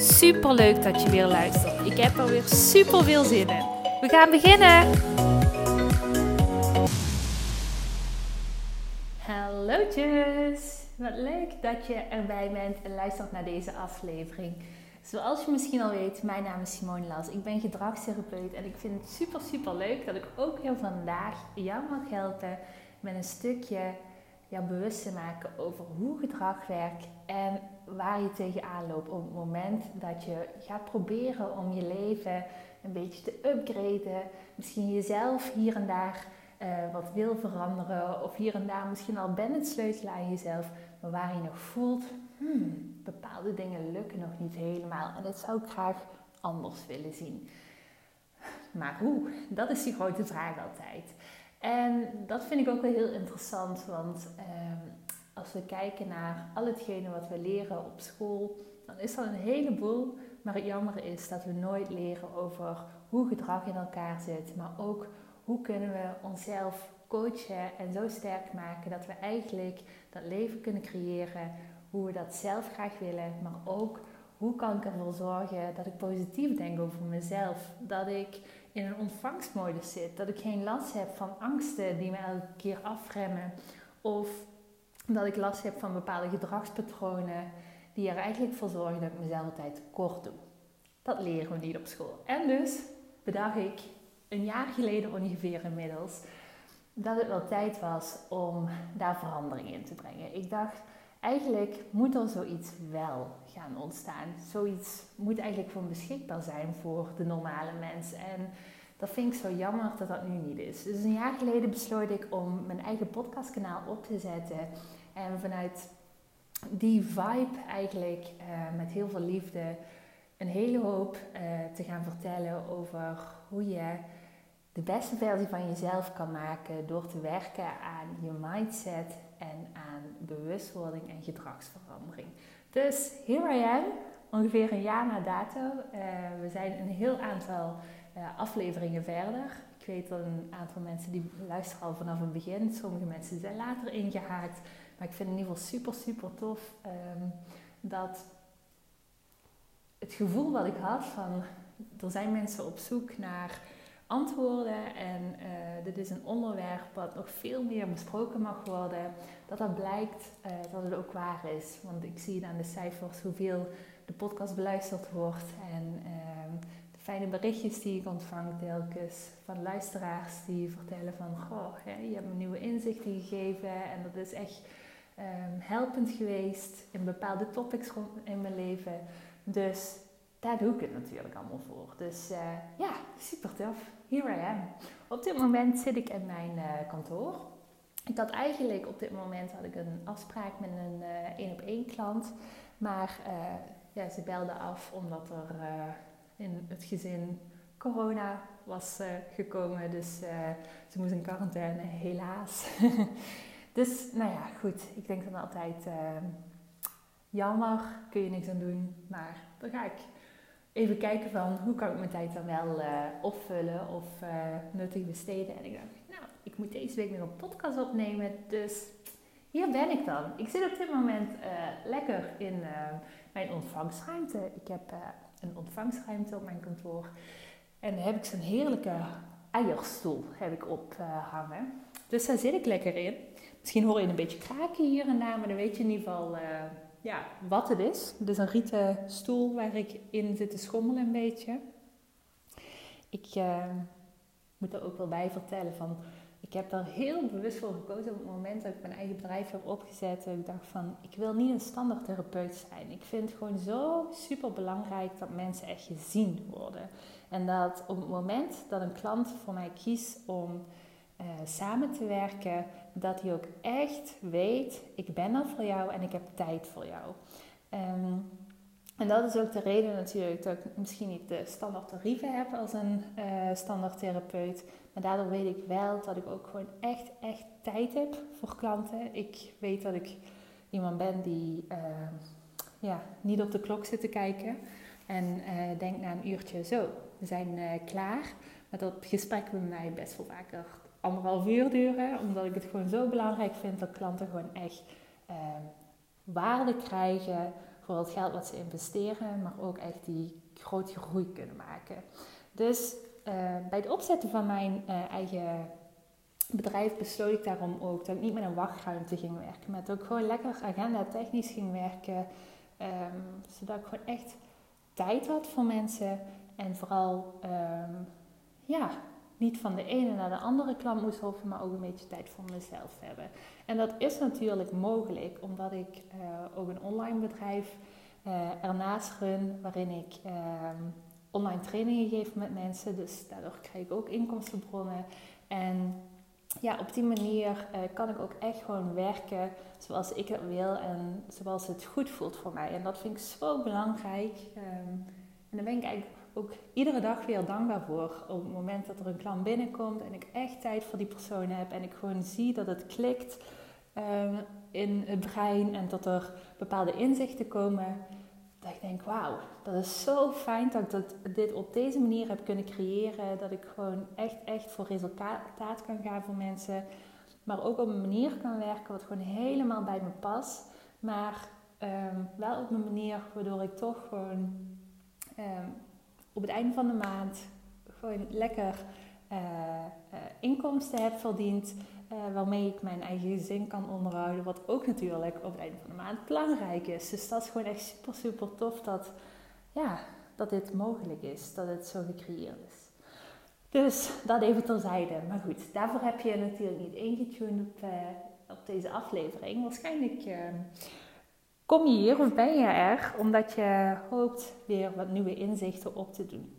Super leuk dat je weer luistert. Ik heb er weer super veel zin in. We gaan beginnen. Hallootjes. Wat leuk dat je erbij bent en luistert naar deze aflevering. Zoals je misschien al weet, mijn naam is Simone Las. Ik ben gedragstherapeut en ik vind het super super leuk dat ik ook heel vandaag jou mag helpen met een stukje jou bewust te maken over hoe gedrag werkt en waar je tegenaan loopt op het moment dat je gaat proberen om je leven een beetje te upgraden. Misschien jezelf hier en daar uh, wat wil veranderen of hier en daar misschien al bent het sleutelen aan jezelf, maar waar je nog voelt, hmm, bepaalde dingen lukken nog niet helemaal en dat zou ik graag anders willen zien. Maar hoe? Dat is die grote vraag altijd. En dat vind ik ook wel heel interessant, want ehm, als we kijken naar al hetgene wat we leren op school, dan is er een heleboel. Maar het jammer is dat we nooit leren over hoe gedrag in elkaar zit, maar ook hoe kunnen we onszelf coachen en zo sterk maken dat we eigenlijk dat leven kunnen creëren hoe we dat zelf graag willen, maar ook hoe kan ik ervoor zorgen dat ik positief denk over mezelf, dat ik in een ontvangstmodus zit. Dat ik geen last heb van angsten die me elke keer afremmen. Of dat ik last heb van bepaalde gedragspatronen die er eigenlijk voor zorgen dat ik mezelf altijd kort doe. Dat leren we niet op school. En dus bedacht ik een jaar geleden ongeveer inmiddels dat het wel tijd was om daar verandering in te brengen. Ik dacht, eigenlijk moet er zoiets wel gaan ontstaan. Zoiets moet eigenlijk gewoon beschikbaar zijn voor de normale mens. En dat vind ik zo jammer dat dat nu niet is. Dus een jaar geleden besloot ik om mijn eigen podcastkanaal op te zetten. En vanuit die vibe eigenlijk uh, met heel veel liefde een hele hoop uh, te gaan vertellen over hoe je de beste versie van jezelf kan maken door te werken aan je mindset en aan bewustwording en gedragsverandering. Dus here I am, ongeveer een jaar na dato. Uh, we zijn een heel aantal uh, afleveringen verder. Ik weet dat een aantal mensen die luisteren al vanaf het begin. Sommige mensen zijn later ingehaakt. Maar ik vind het in ieder geval super, super tof um, dat het gevoel wat ik had van er zijn mensen op zoek naar antwoorden en uh, dit is een onderwerp wat nog veel meer besproken mag worden, dat dat blijkt uh, dat het ook waar is. Want ik zie aan de cijfers hoeveel de podcast beluisterd wordt en uh, de fijne berichtjes die ik ontvang telkens van luisteraars die vertellen van goh, hè, je hebt me nieuwe inzichten gegeven en dat is echt um, helpend geweest in bepaalde topics in mijn leven. Dus daar doe ik het natuurlijk allemaal voor. Dus uh, ja, super tof. Here I am. Op dit moment zit ik in mijn uh, kantoor. Ik had eigenlijk op dit moment had ik een afspraak met een uh, één op één klant. Maar ja, ze belde af omdat er in het gezin corona was gekomen. Dus ze moest in quarantaine, helaas. dus nou ja, goed. Ik denk dan altijd jammer, kun je niks aan doen. Maar dan ga ik even kijken van hoe kan ik mijn tijd dan wel uh, opvullen of uh, nuttig besteden. En ik dacht, nou, ik moet deze week nog een podcast opnemen. Dus hier ben ik dan. Ik zit op dit moment uh, lekker in mijn ontvangstruimte. Ik heb een ontvangstruimte op mijn kantoor. En daar heb ik zo'n heerlijke eierstoel heb ik ophangen. dus daar zit ik lekker in. Misschien hoor je een beetje kraken hier en daar, maar dan weet je in ieder geval ja, wat het is. Is een rieten stoel waar ik in zit te schommelen een beetje. Ik uh, moet er ook wel bij vertellen van... Ik heb daar heel bewust voor gekozen op het moment dat ik mijn eigen bedrijf heb opgezet. Ik dacht van, ik wil niet een standaard therapeut zijn. Ik vind het gewoon zo super belangrijk dat mensen echt gezien worden. En dat op het moment dat een klant voor mij kiest om uh, samen te werken, dat hij ook echt weet, ik ben er voor jou en ik heb tijd voor jou. Um, En dat is ook de reden natuurlijk dat ik misschien niet de standaard tarieven heb als een uh, standaard therapeut. Maar daardoor weet ik wel dat ik ook gewoon echt, echt tijd heb voor klanten. Ik weet dat ik iemand ben die uh, ja, niet op de klok zit te kijken. En uh, denk na een uurtje, zo, we zijn klaar. Maar dat gesprek bij mij best wel vaker anderhalf uur duren. Omdat ik het gewoon zo belangrijk vind dat klanten gewoon echt waarde krijgen voor het geld wat ze investeren, maar ook echt die grote groei kunnen maken. Dus uh, bij het opzetten van mijn uh, eigen bedrijf besloot ik daarom ook dat ik niet met een wachtruimte ging werken, maar dat ik gewoon lekker agenda technisch ging werken, um, zodat ik gewoon echt tijd had voor mensen en vooral um, ja, niet van de ene naar de andere klant moest hoeven, maar ook een beetje tijd voor mezelf hebben. En dat is natuurlijk mogelijk omdat ik uh, ook een online bedrijf uh, ernaast run, waarin ik uh, online trainingen geef met mensen. Dus daardoor krijg ik ook inkomstenbronnen. En ja, op die manier uh, kan ik ook echt gewoon werken zoals ik het wil en zoals het goed voelt voor mij. En dat vind ik zo belangrijk. Um, en daar ben ik eigenlijk ook iedere dag weer dankbaar voor. Op het moment dat er een klant binnenkomt en ik echt tijd voor die persoon heb en ik gewoon zie dat het klikt um, in het brein en dat er bepaalde inzichten komen. Dat ik denk, wauw, dat is zo fijn dat ik dat, dit op deze manier heb kunnen creëren. Dat ik gewoon echt, echt voor resultaat kan gaan voor mensen. Maar ook op een manier kan werken wat gewoon helemaal bij me past. Maar um, wel op een manier waardoor ik toch gewoon um, op het einde van de maand gewoon lekker uh, uh, inkomsten heb verdiend. Uh, waarmee ik mijn eigen gezin kan onderhouden. Wat ook natuurlijk op het einde van de maand belangrijk is. Dus dat is gewoon echt super, super tof dat, ja, dat dit mogelijk is. Dat het zo gecreëerd is. Dus dat even terzijde. Maar goed, daarvoor heb je natuurlijk niet ingetuned op, op deze aflevering. Waarschijnlijk kom je hier of ben je er omdat je hoopt weer wat nieuwe inzichten op te doen.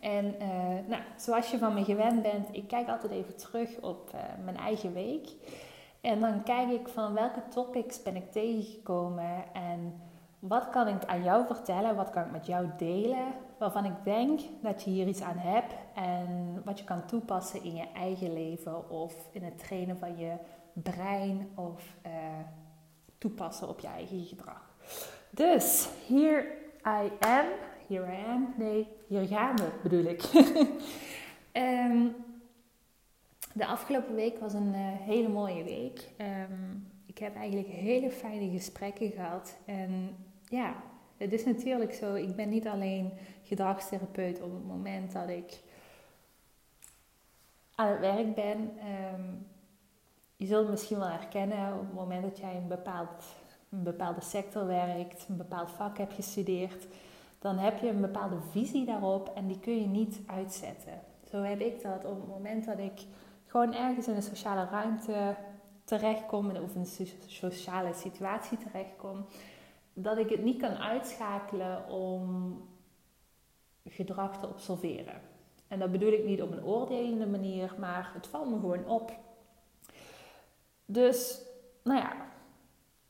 En uh, nou, zoals je van me gewend bent, ik kijk altijd even terug op uh, mijn eigen week. En dan kijk ik van welke topics ben ik tegengekomen en wat kan ik aan jou vertellen, wat kan ik met jou delen, waarvan ik denk dat je hier iets aan hebt en wat je kan toepassen in je eigen leven of in het trainen van je brein of uh, toepassen op je eigen gedrag. Dus, here I am, here I am, nee, hier gaan we bedoel ik. um, de afgelopen week was een uh, hele mooie week. Um, ik heb eigenlijk hele fijne gesprekken gehad. En ja, het is natuurlijk zo, ik ben niet alleen gedragstherapeut op het moment dat ik aan het werk ben. Um, je zult misschien wel herkennen op het moment dat jij een, bepaald, een bepaalde sector werkt, een bepaald vak hebt gestudeerd, dan heb je een bepaalde visie daarop en die kun je niet uitzetten. Zo heb ik dat op het moment dat ik gewoon ergens in een sociale ruimte terechtkom of in een sociale situatie terechtkom, dat ik het niet kan uitschakelen om gedrag te observeren. En dat bedoel ik niet op een oordelende manier, maar het valt me gewoon op dus, nou ja,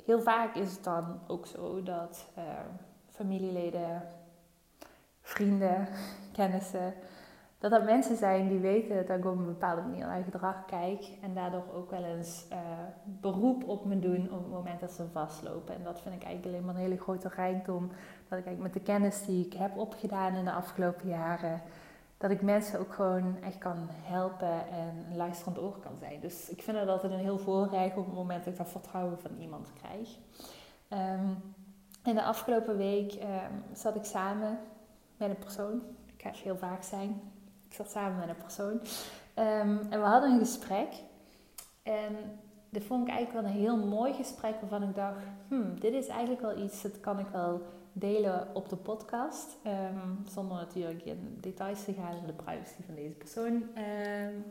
heel vaak is het dan ook zo dat uh, familieleden, vrienden, kennissen, dat dat mensen zijn die weten dat ik op een bepaalde manier naar gedrag kijk en daardoor ook wel eens uh, beroep op me doen op het moment dat ze vastlopen. En dat vind ik eigenlijk alleen maar een hele grote rijkdom. Dat ik met de kennis die ik heb opgedaan in de afgelopen jaren, dat ik mensen ook gewoon echt kan helpen en een luisterend oor kan zijn. Dus ik vind het altijd een heel voorrecht op het moment dat ik dat vertrouwen van iemand krijg. Um, in de afgelopen week um, zat ik samen met een persoon. Ik ga heel vaak zijn. Ik zat samen met een persoon. Um, en we hadden een gesprek. En dit vond ik eigenlijk wel een heel mooi gesprek waarvan ik dacht, hmm, dit is eigenlijk wel iets, dat kan ik wel delen op de podcast. Um, zonder natuurlijk in details te gaan de privacy van deze persoon um,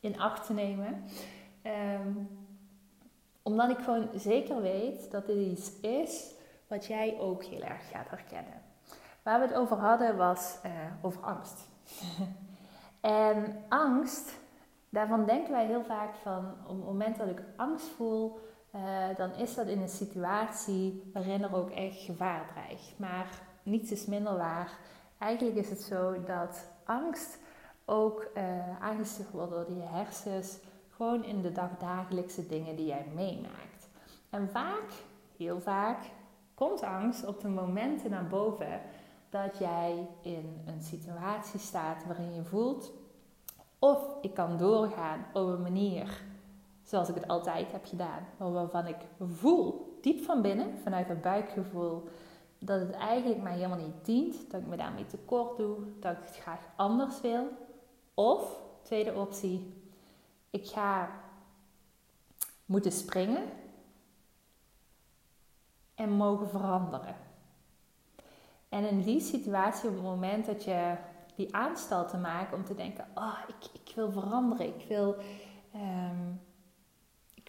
in acht te nemen. Um, omdat ik gewoon zeker weet dat dit iets is wat jij ook heel erg gaat herkennen. Waar we het over hadden was uh, over angst. en angst, daarvan denken wij heel vaak van op het moment dat ik angst voel, dan is dat in een situatie waarin er ook echt gevaar dreigt. Maar niets is minder waar. Eigenlijk is het zo dat angst ook uh, aangestuurd wordt door je hersens, gewoon in de dagdagelijkse dingen die jij meemaakt. En vaak, heel vaak, komt angst op de momenten naar boven dat jij in een situatie staat waarin je voelt of ik kan doorgaan op een manier zoals ik het altijd heb gedaan, waarvan ik voel diep van binnen, vanuit het buikgevoel, dat het eigenlijk mij helemaal niet dient, dat ik me daarmee tekort doe, dat ik het graag anders wil. Of, tweede optie, ik ga moeten springen en mogen veranderen. En in die situatie, op het moment dat je die aanstal maakt om te denken: Oh, ik, ik wil veranderen, ik wil, ehm,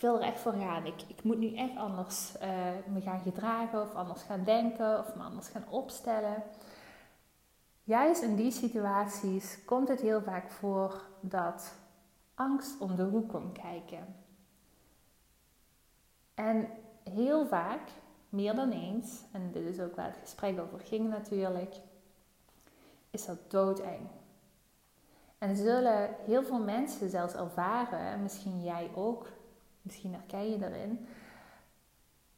wil er echt voor gaan. Ik, moet nu echt anders uh, me gaan gedragen, of anders gaan denken, of me anders gaan opstellen. Juist in die situaties komt het heel vaak voor dat angst om de hoek komt kijken. En heel vaak meer dan eens, en dit is ook waar het gesprek over ging natuurlijk, is dat doodeng. En zullen heel veel mensen zelfs ervaren, en misschien jij ook, misschien herken je erin,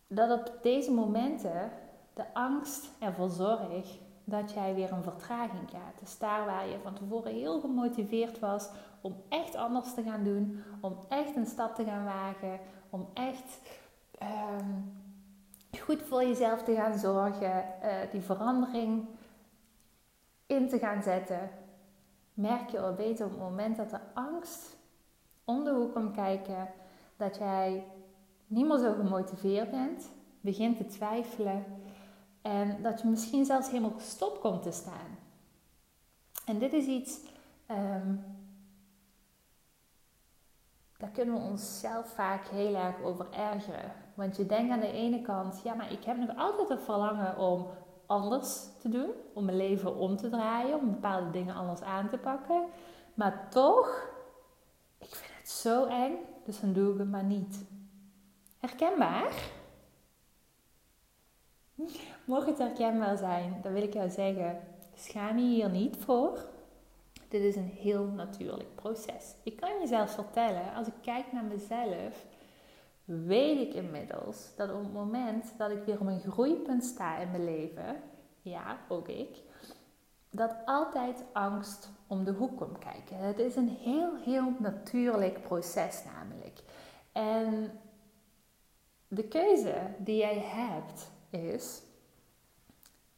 dat op deze momenten de angst ervoor zorgt dat jij weer een vertraging gaat. Dus daar waar je van tevoren heel gemotiveerd was om echt anders te gaan doen, om echt een stap te gaan wagen, om echt ehm, goed voor jezelf te gaan zorgen, uh, die verandering in te gaan zetten, merk je al beter op het moment dat de angst om de hoek komt kijken, dat jij niet meer zo gemotiveerd bent, begint te twijfelen en dat je misschien zelfs helemaal gestopt komt te staan. En dit is iets, um, daar kunnen we onszelf vaak heel erg over ergeren. Want je denkt aan de ene kant, ja, maar ik heb nog altijd het verlangen om anders te doen, om mijn leven om te draaien, om bepaalde dingen anders aan te pakken. Maar toch, ik vind het zo eng, dus dan doe ik het maar niet. Herkenbaar? Mocht het herkenbaar zijn, dan wil ik jou zeggen: schaam je hier niet voor. Dit is een heel natuurlijk proces. Ik kan je zelfs vertellen, als ik kijk naar mezelf, weet ik inmiddels dat op het moment dat ik weer op een groeipunt sta in mijn leven, ja, ook ik, dat altijd angst om de hoek komt kijken. Het is een heel, heel natuurlijk proces namelijk. En de keuze die jij hebt is: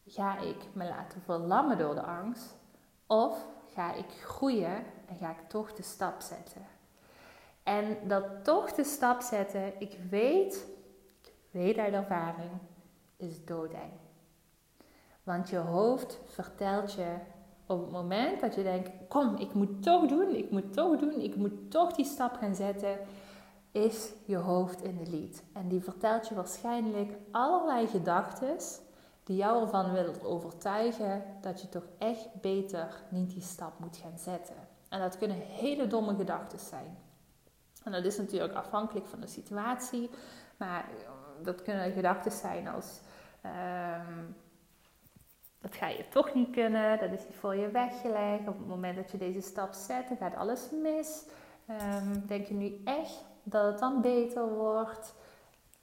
ga ik me laten verlammen door de angst of ga ik groeien en ga ik toch de stap zetten? En dat toch de stap zetten, ik weet, ik weet uit ervaring, is doodeng. Want je hoofd vertelt je op het moment dat je denkt: kom, ik moet toch doen, ik moet toch doen, ik moet toch die stap gaan zetten, is je hoofd in de lead. En die vertelt je waarschijnlijk allerlei gedachten die jou ervan willen overtuigen dat je toch echt beter niet die stap moet gaan zetten. En dat kunnen hele domme gedachten zijn. En dat is natuurlijk afhankelijk van de situatie, maar dat kunnen gedachten zijn als. Ehm, dat ga je toch niet kunnen, dat is voor je weggelegd. Op het moment dat je deze stap zet, dan gaat alles mis. Um, denk je nu echt dat het dan beter wordt?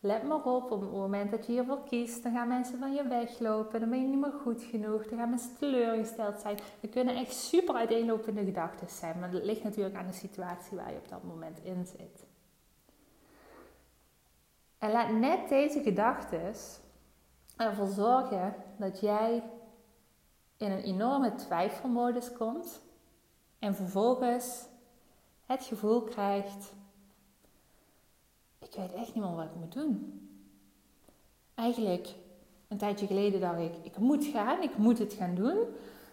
Let maar op, op het moment dat je hiervoor kiest, dan gaan mensen van je weglopen. Dan ben je niet meer goed genoeg. Dan gaan mensen teleurgesteld zijn. Er kunnen echt super uiteenlopende gedachten zijn. Maar dat ligt natuurlijk aan de situatie waar je op dat moment in zit. En laat net deze gedachten ervoor zorgen dat jij in een enorme twijfelmodus komt. En vervolgens het gevoel krijgt ik weet echt niet meer wat ik moet doen. Eigenlijk, een tijdje geleden dacht ik, ik moet gaan, ik moet het gaan doen.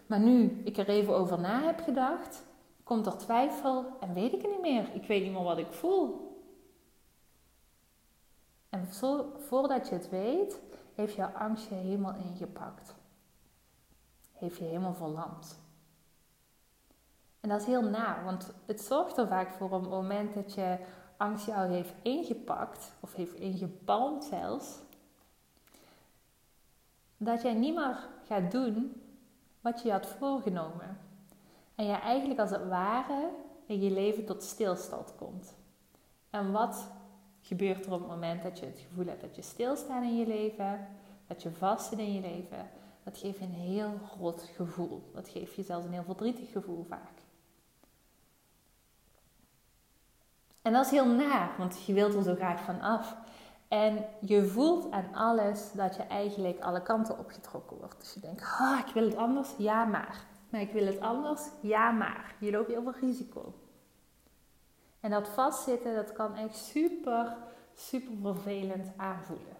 Maar nu ik er even over na heb gedacht, komt er twijfel en weet ik het niet meer. Ik weet niet meer wat ik voel. En voordat je het weet, heeft jouw angst je helemaal ingepakt. Heeft je helemaal verlamd. En dat is heel na, want het zorgt er vaak voor op het moment dat je angst jou heeft ingepakt, of heeft ingepalmd zelfs, dat jij niet meer gaat doen wat je had voorgenomen. En je eigenlijk als het ware in je leven tot stilstand komt. En wat gebeurt er op het moment dat je het gevoel hebt dat je stilstaat in je leven, dat je vast zit in je leven? Dat geeft een heel groot gevoel. Dat geeft je zelfs een heel verdrietig gevoel vaak. En dat is heel naar, want je wilt er zo graag van af. En je voelt aan alles dat je eigenlijk alle kanten opgetrokken wordt. Dus je denkt, ah, ik wil het anders, ja maar. Maar ik wil het anders, ja maar. Je loopt heel veel risico. En dat vastzitten, dat kan echt super, super vervelend aanvoelen.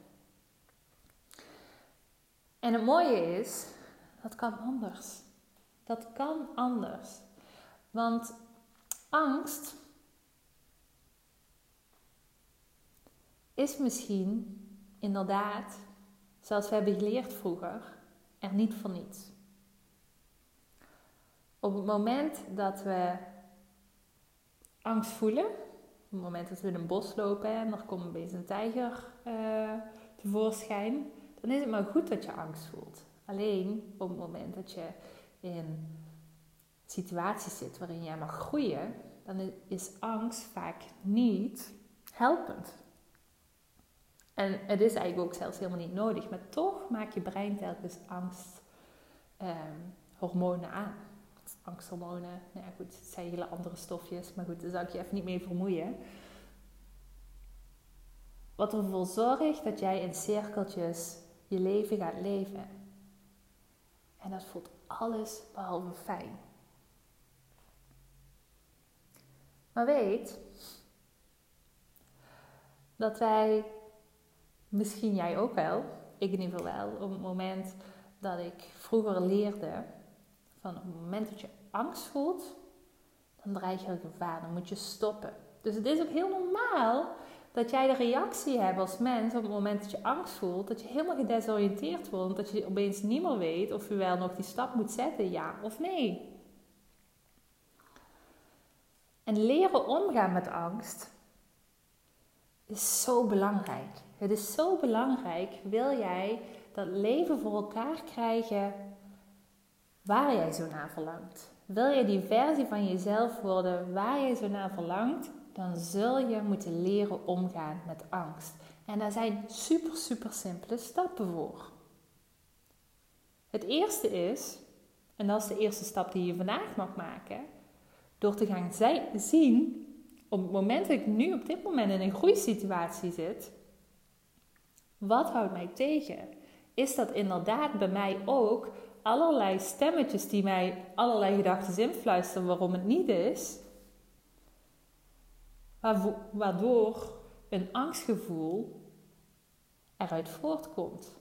En het mooie is, dat kan anders. Dat kan anders. Want angst is misschien inderdaad, zoals we hebben geleerd vroeger, er niet voor niets. Op het moment dat we angst voelen, op het moment dat we in een bos lopen en er komt opeens een tijger uh, tevoorschijn, dan is het maar goed dat je angst voelt. Alleen op het moment dat je in situaties zit waarin jij mag groeien, dan is angst vaak niet helpend. En het is eigenlijk ook zelfs helemaal niet nodig, maar toch maakt je brein telkens angsthormonen ehm, aan. Angsthormonen, nou ja goed, het zijn hele andere stofjes, maar goed, daar zou ik je even niet mee vermoeien. Wat ervoor zorgt dat jij in cirkeltjes je leven gaat leven. En dat voelt alles behalve fijn. Maar weet dat wij Misschien jij ook wel. Ik in ieder geval wel. Op het moment dat ik vroeger leerde van op het moment dat je angst voelt, dan dreig je gevaar. Dan moet je stoppen. Dus het is ook heel normaal dat jij de reactie hebt als mens op het moment dat je angst voelt, dat je helemaal gedesoriënteerd wordt, dat je opeens niet meer weet of je wel nog die stap moet zetten, ja of nee. En leren omgaan met angst is zo belangrijk. Het is zo belangrijk, wil jij dat leven voor elkaar krijgen waar jij zo naar verlangt. Wil je die versie van jezelf worden waar jij zo naar verlangt, dan zul je moeten leren omgaan met angst. En daar zijn super, super simpele stappen voor. Het eerste is, en dat is de eerste stap die je vandaag mag maken, door te gaan zien, op het moment dat ik nu op dit moment in een groeisituatie zit, wat houdt mij tegen? Is dat inderdaad bij mij ook allerlei stemmetjes die mij allerlei gedachten influisteren waarom het niet is? Waardoor een angstgevoel eruit voortkomt.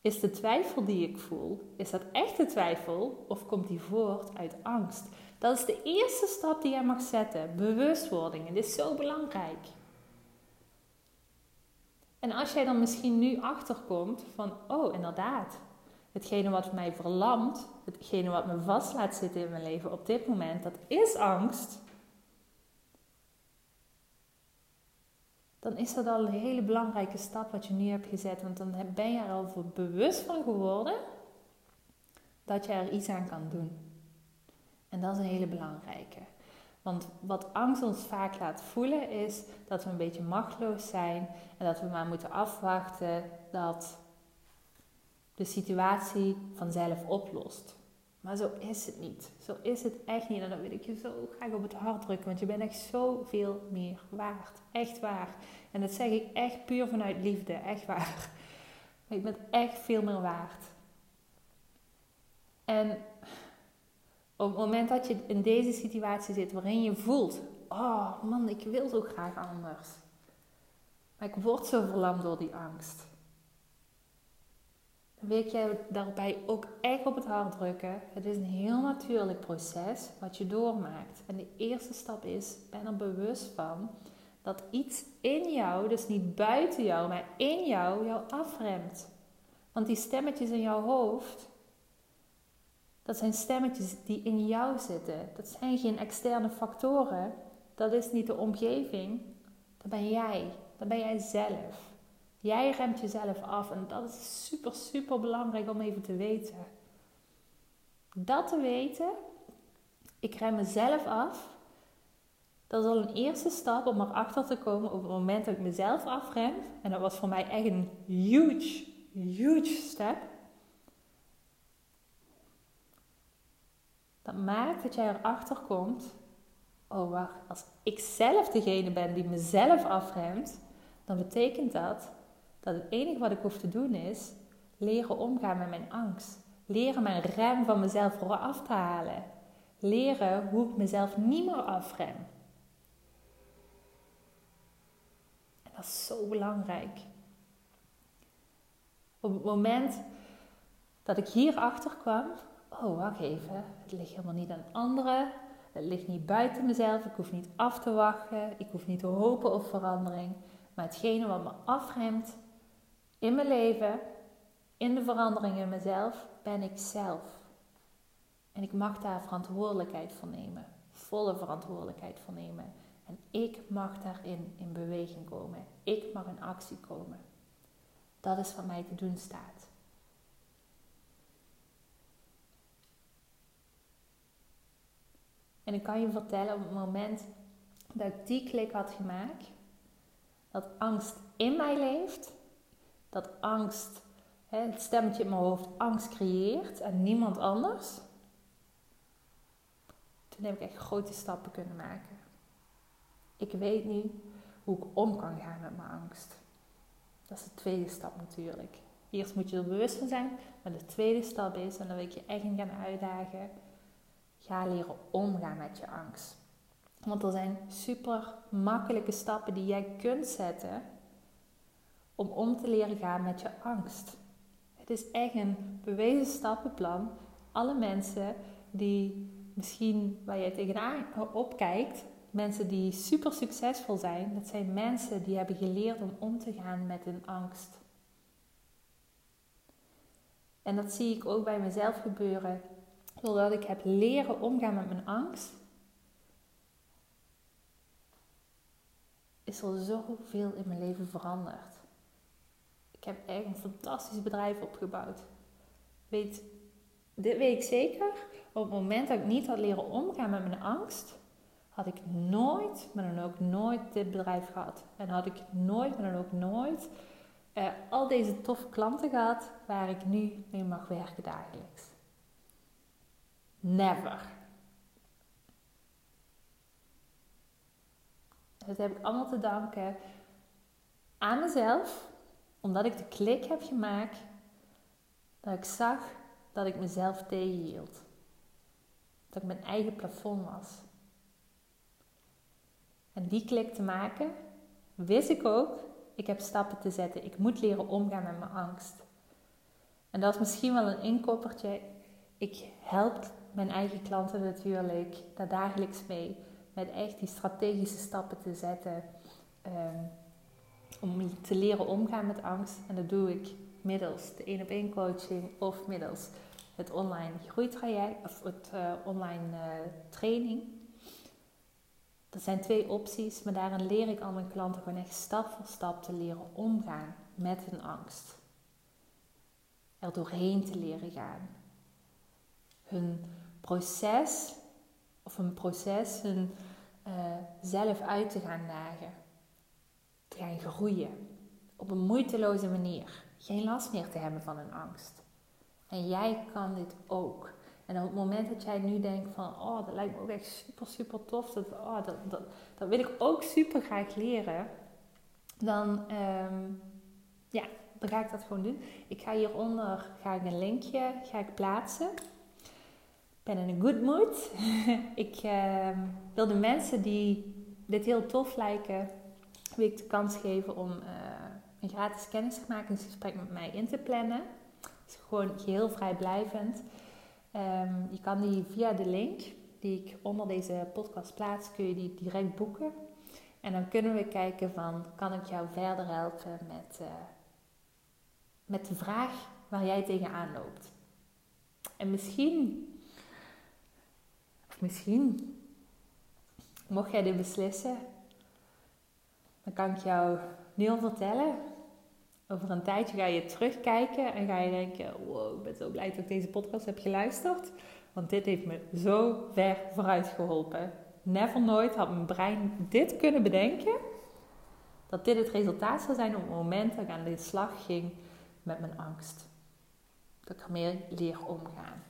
Is de twijfel die ik voel, is dat echte twijfel of komt die voort uit angst? Dat is de eerste stap die jij mag zetten, bewustwording. Dit is zo belangrijk. En als jij dan misschien nu achterkomt van, oh inderdaad, hetgene wat mij verlamt, hetgene wat me vast laat zitten in mijn leven op dit moment, dat is angst. Dan is dat al een hele belangrijke stap wat je nu hebt gezet. Want dan ben je er al voor bewust van geworden dat je er iets aan kan doen. En dat is een hele belangrijke. Want wat angst ons vaak laat voelen is dat we een beetje machteloos zijn en dat we maar moeten afwachten dat de situatie vanzelf oplost. Maar zo is het niet. Zo is het echt niet. En dat wil ik je zo graag op het hart drukken, want je bent echt zoveel meer waard. Echt waar. En dat zeg ik echt puur vanuit liefde. Echt waar. Je bent echt veel meer waard. En op het moment dat je in deze situatie zit waarin je voelt: oh man, ik wil zo graag anders. Maar ik word zo verlamd door die angst. Wil ik daarbij ook echt op het hart drukken. Het is een heel natuurlijk proces wat je doormaakt. En de eerste stap is: ben er bewust van dat iets in jou, dus niet buiten jou, maar in jou, jou afremt. Want die stemmetjes in jouw hoofd, dat zijn stemmetjes die in jou zitten. Dat zijn geen externe factoren. Dat is niet de omgeving. Dat ben jij. Dat ben jij zelf. Jij remt jezelf af en dat is super, super belangrijk om even te weten. Dat te weten, ik rem mezelf af, dat is al een eerste stap om erachter te komen op het moment dat ik mezelf afrem. En dat was voor mij echt een huge, huge step. Dat maakt dat jij erachter komt. Oh wacht, als ik zelf degene ben die mezelf afremt, dan betekent dat dat het enige wat ik hoef te doen is leren omgaan met mijn angst. Leren mijn rem van mezelf af te halen. Leren hoe ik mezelf niet meer afrem. En dat is zo belangrijk. Op het moment dat ik hierachter kwam, oh wacht even, het ligt helemaal niet aan anderen. Het ligt niet buiten mezelf. Ik hoef niet af te wachten. Ik hoef niet te hopen op verandering. Maar hetgene wat me afremt in mijn leven, in de verandering in mezelf, ben ik zelf. En ik mag daar verantwoordelijkheid voor nemen. Volle verantwoordelijkheid voor nemen. En ik mag daarin in beweging komen. Ik mag in actie komen. Dat is wat mij te doen staat. En ik kan je vertellen, op het moment dat ik die klik had gemaakt, dat angst in mij leeft, dat angst, het stemmetje in mijn hoofd, angst creëert en niemand anders. Toen heb ik echt grote stappen kunnen maken. Ik weet nu hoe ik om kan gaan met mijn angst. Dat is de tweede stap natuurlijk. Eerst moet je er bewust van zijn, maar de tweede stap is, en dan wil ik je echt in gaan uitdagen, ga leren omgaan met je angst. Want er zijn super makkelijke stappen die jij kunt zetten om om te leren gaan met je angst. Het is echt een bewezen stappenplan. Alle mensen die misschien waar je tegenaan opkijkt, mensen die super succesvol zijn, dat zijn mensen die hebben geleerd om om te gaan met hun angst. En dat zie ik ook bij mezelf gebeuren. Doordat ik heb leren omgaan met mijn angst, is er zoveel in mijn leven veranderd. Ik heb echt een fantastisch bedrijf opgebouwd. Weet, dit weet ik zeker. Op het moment dat ik niet had leren omgaan met mijn angst, had ik nooit, maar dan ook nooit dit bedrijf gehad. En had ik nooit, maar dan ook nooit uh, al deze toffe klanten gehad waar ik nu mee mag werken dagelijks. Never. Dat heb ik allemaal te danken aan mezelf, omdat ik de klik heb gemaakt dat ik zag dat ik mezelf tegenhield. Dat ik mijn eigen plafond was. En die klik te maken, wist ik ook, ik heb stappen te zetten. Ik moet leren omgaan met mijn angst. En dat is misschien wel een inkoppertje. Ik help mijn eigen klanten natuurlijk daar dagelijks mee. Met echt die strategische stappen te zetten. Um, om te leren omgaan met angst. En dat doe ik middels de één op één coaching of middels het online groeitraject of het uh, online uh, training. Dat zijn twee opties, maar daarin leer ik al mijn klanten gewoon echt stap voor stap te leren omgaan met hun angst. Er doorheen te leren gaan. Hun proces of een proces hun uh, zelf uit te gaan dagen. Gaan groeien. Op een moeiteloze manier. Geen last meer te hebben van hun angst. En jij kan dit ook. En op het moment dat jij nu denkt van, oh, dat lijkt me ook echt super, super tof. Dat, oh, dat, dat, dat wil ik ook super graag leren. Dan, um, ja, dan ga ik dat gewoon doen. Ik ga hieronder ga ik een linkje ga ik plaatsen ben in een good mood. ik uh, wil de mensen die dit heel tof lijken, ik de kans geven om uh, een gratis kennismakingsgesprek met mij in te plannen. Het is gewoon geheel vrijblijvend. Um, je kan die via de link die ik onder deze podcast plaats, kun je die direct boeken. En dan kunnen we kijken van, kan ik jou verder helpen met, uh, met de vraag waar jij tegenaan loopt. En misschien misschien, mocht jij dit beslissen, dan kan ik jou nu al vertellen. Over een tijdje ga je terugkijken en ga je denken: Wow, ik ben zo blij dat ik deze podcast heb geluisterd. Want dit heeft me zo ver vooruit geholpen. Never nooit had mijn brein dit kunnen bedenken. Dat dit het resultaat zou zijn op het moment dat ik aan de slag ging met mijn angst. Dat ik ermee leer omgaan.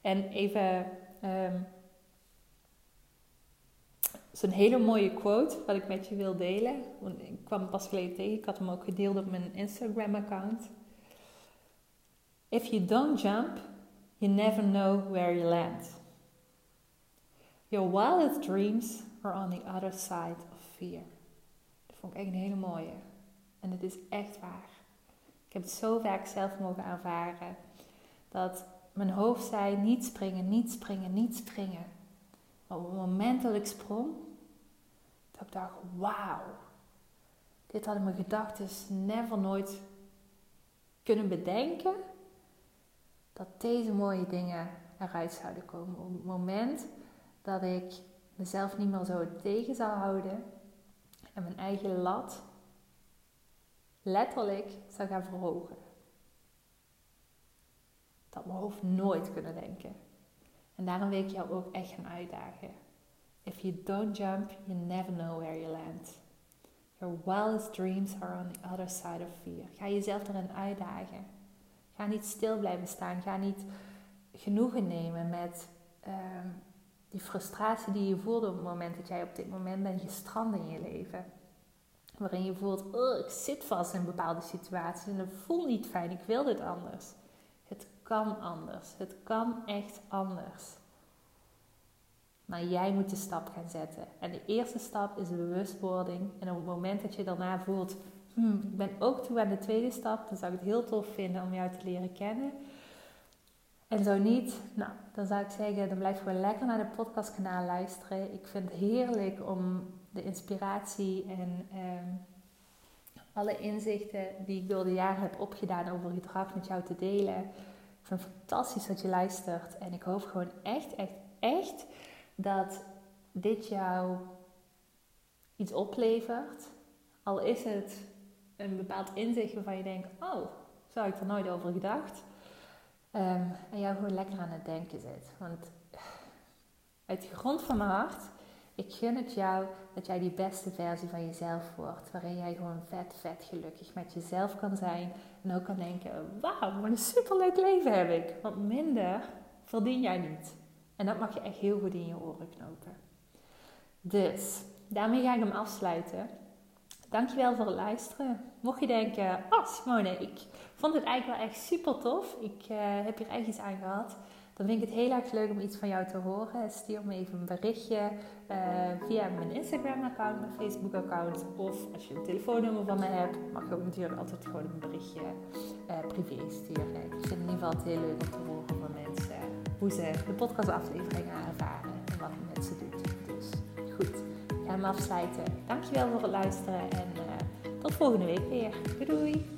En even um, zo'n hele mooie quote wat ik met je wil delen. Want ik kwam pas geleden tegen. Ik had hem ook gedeeld op mijn Instagram account. If you don't jump, you never know where you land. Your wildest dreams are on the other side of fear. Dat vond ik echt een hele mooie. En het is echt waar. Ik heb het zo vaak zelf mogen ervaren. Dat mijn hoofd zei: niet springen, niet springen, niet springen. Maar op het moment dat ik sprong, dat ik dacht: wauw. Dit hadden mijn gedachten never nooit kunnen bedenken. Dat deze mooie dingen eruit zouden komen. Op het moment dat ik mezelf niet meer zo tegen zou houden en mijn eigen lat letterlijk zou gaan verhogen. Dat mijn hoofd nooit kunnen denken. En daarom wil ik jou ook echt gaan uitdagen. If you don't jump, you never know where you land. Your wildest dreams are on the other side of fear. Ga jezelf erin uitdagen. Ga niet stil blijven staan. Ga niet genoegen nemen met ehm, die frustratie die je voelde op het moment dat jij op dit moment bent gestrand in je leven. Waarin je voelt, oh, ik zit vast in bepaalde situaties en het voelt niet fijn, ik wil dit anders. Kan anders. Het kan echt anders. Maar jij moet de stap gaan zetten. En de eerste stap is bewustwording. En op het moment dat je daarna voelt, hmm, ik ben ook toe aan de tweede stap, dan zou ik het heel tof vinden om jou te leren kennen. En zo niet, nou, dan zou ik zeggen, dan blijf gewoon lekker naar de podcastkanaal luisteren. Ik vind het heerlijk om de inspiratie en ehm, alle inzichten die ik door de jaren heb opgedaan over gedrag met jou te delen. Fantastisch dat je luistert. En ik hoop gewoon echt, echt, echt dat dit jou iets oplevert. Al is het een bepaald inzicht waarvan je denkt, oh, zou ik er nooit over gedacht. Um, en jou gewoon lekker aan het denken zit. Want uit de grond van mijn hart, ik gun het jou dat jij die beste versie van jezelf wordt. Waarin jij gewoon vet, vet gelukkig met jezelf kan zijn. En ook kan denken, wauw, wat een superleuk leven heb ik. Want minder verdien jij niet. En dat mag je echt heel goed in je oren knopen. Dus, daarmee ga ik hem afsluiten. Dankjewel voor het luisteren. Mocht je denken, oh Simone, ik vond het eigenlijk wel echt super tof. Ik uh, heb hier echt iets aan gehad. Dan vind ik het heel erg leuk om iets van jou te horen. Stuur me even een berichtje uh, via mijn Instagram-account, mijn Facebook-account. Of als je een telefoonnummer van me hebt, mag je ook natuurlijk altijd gewoon een berichtje uh, privé sturen. Ik vind het in ieder geval heel leuk om te horen van mensen hoe ze de podcastafleveringen ervaren en wat het met ze doet. Dus goed, ik ga hem afsluiten. Dankjewel voor het luisteren en tot volgende week weer. Doei doei!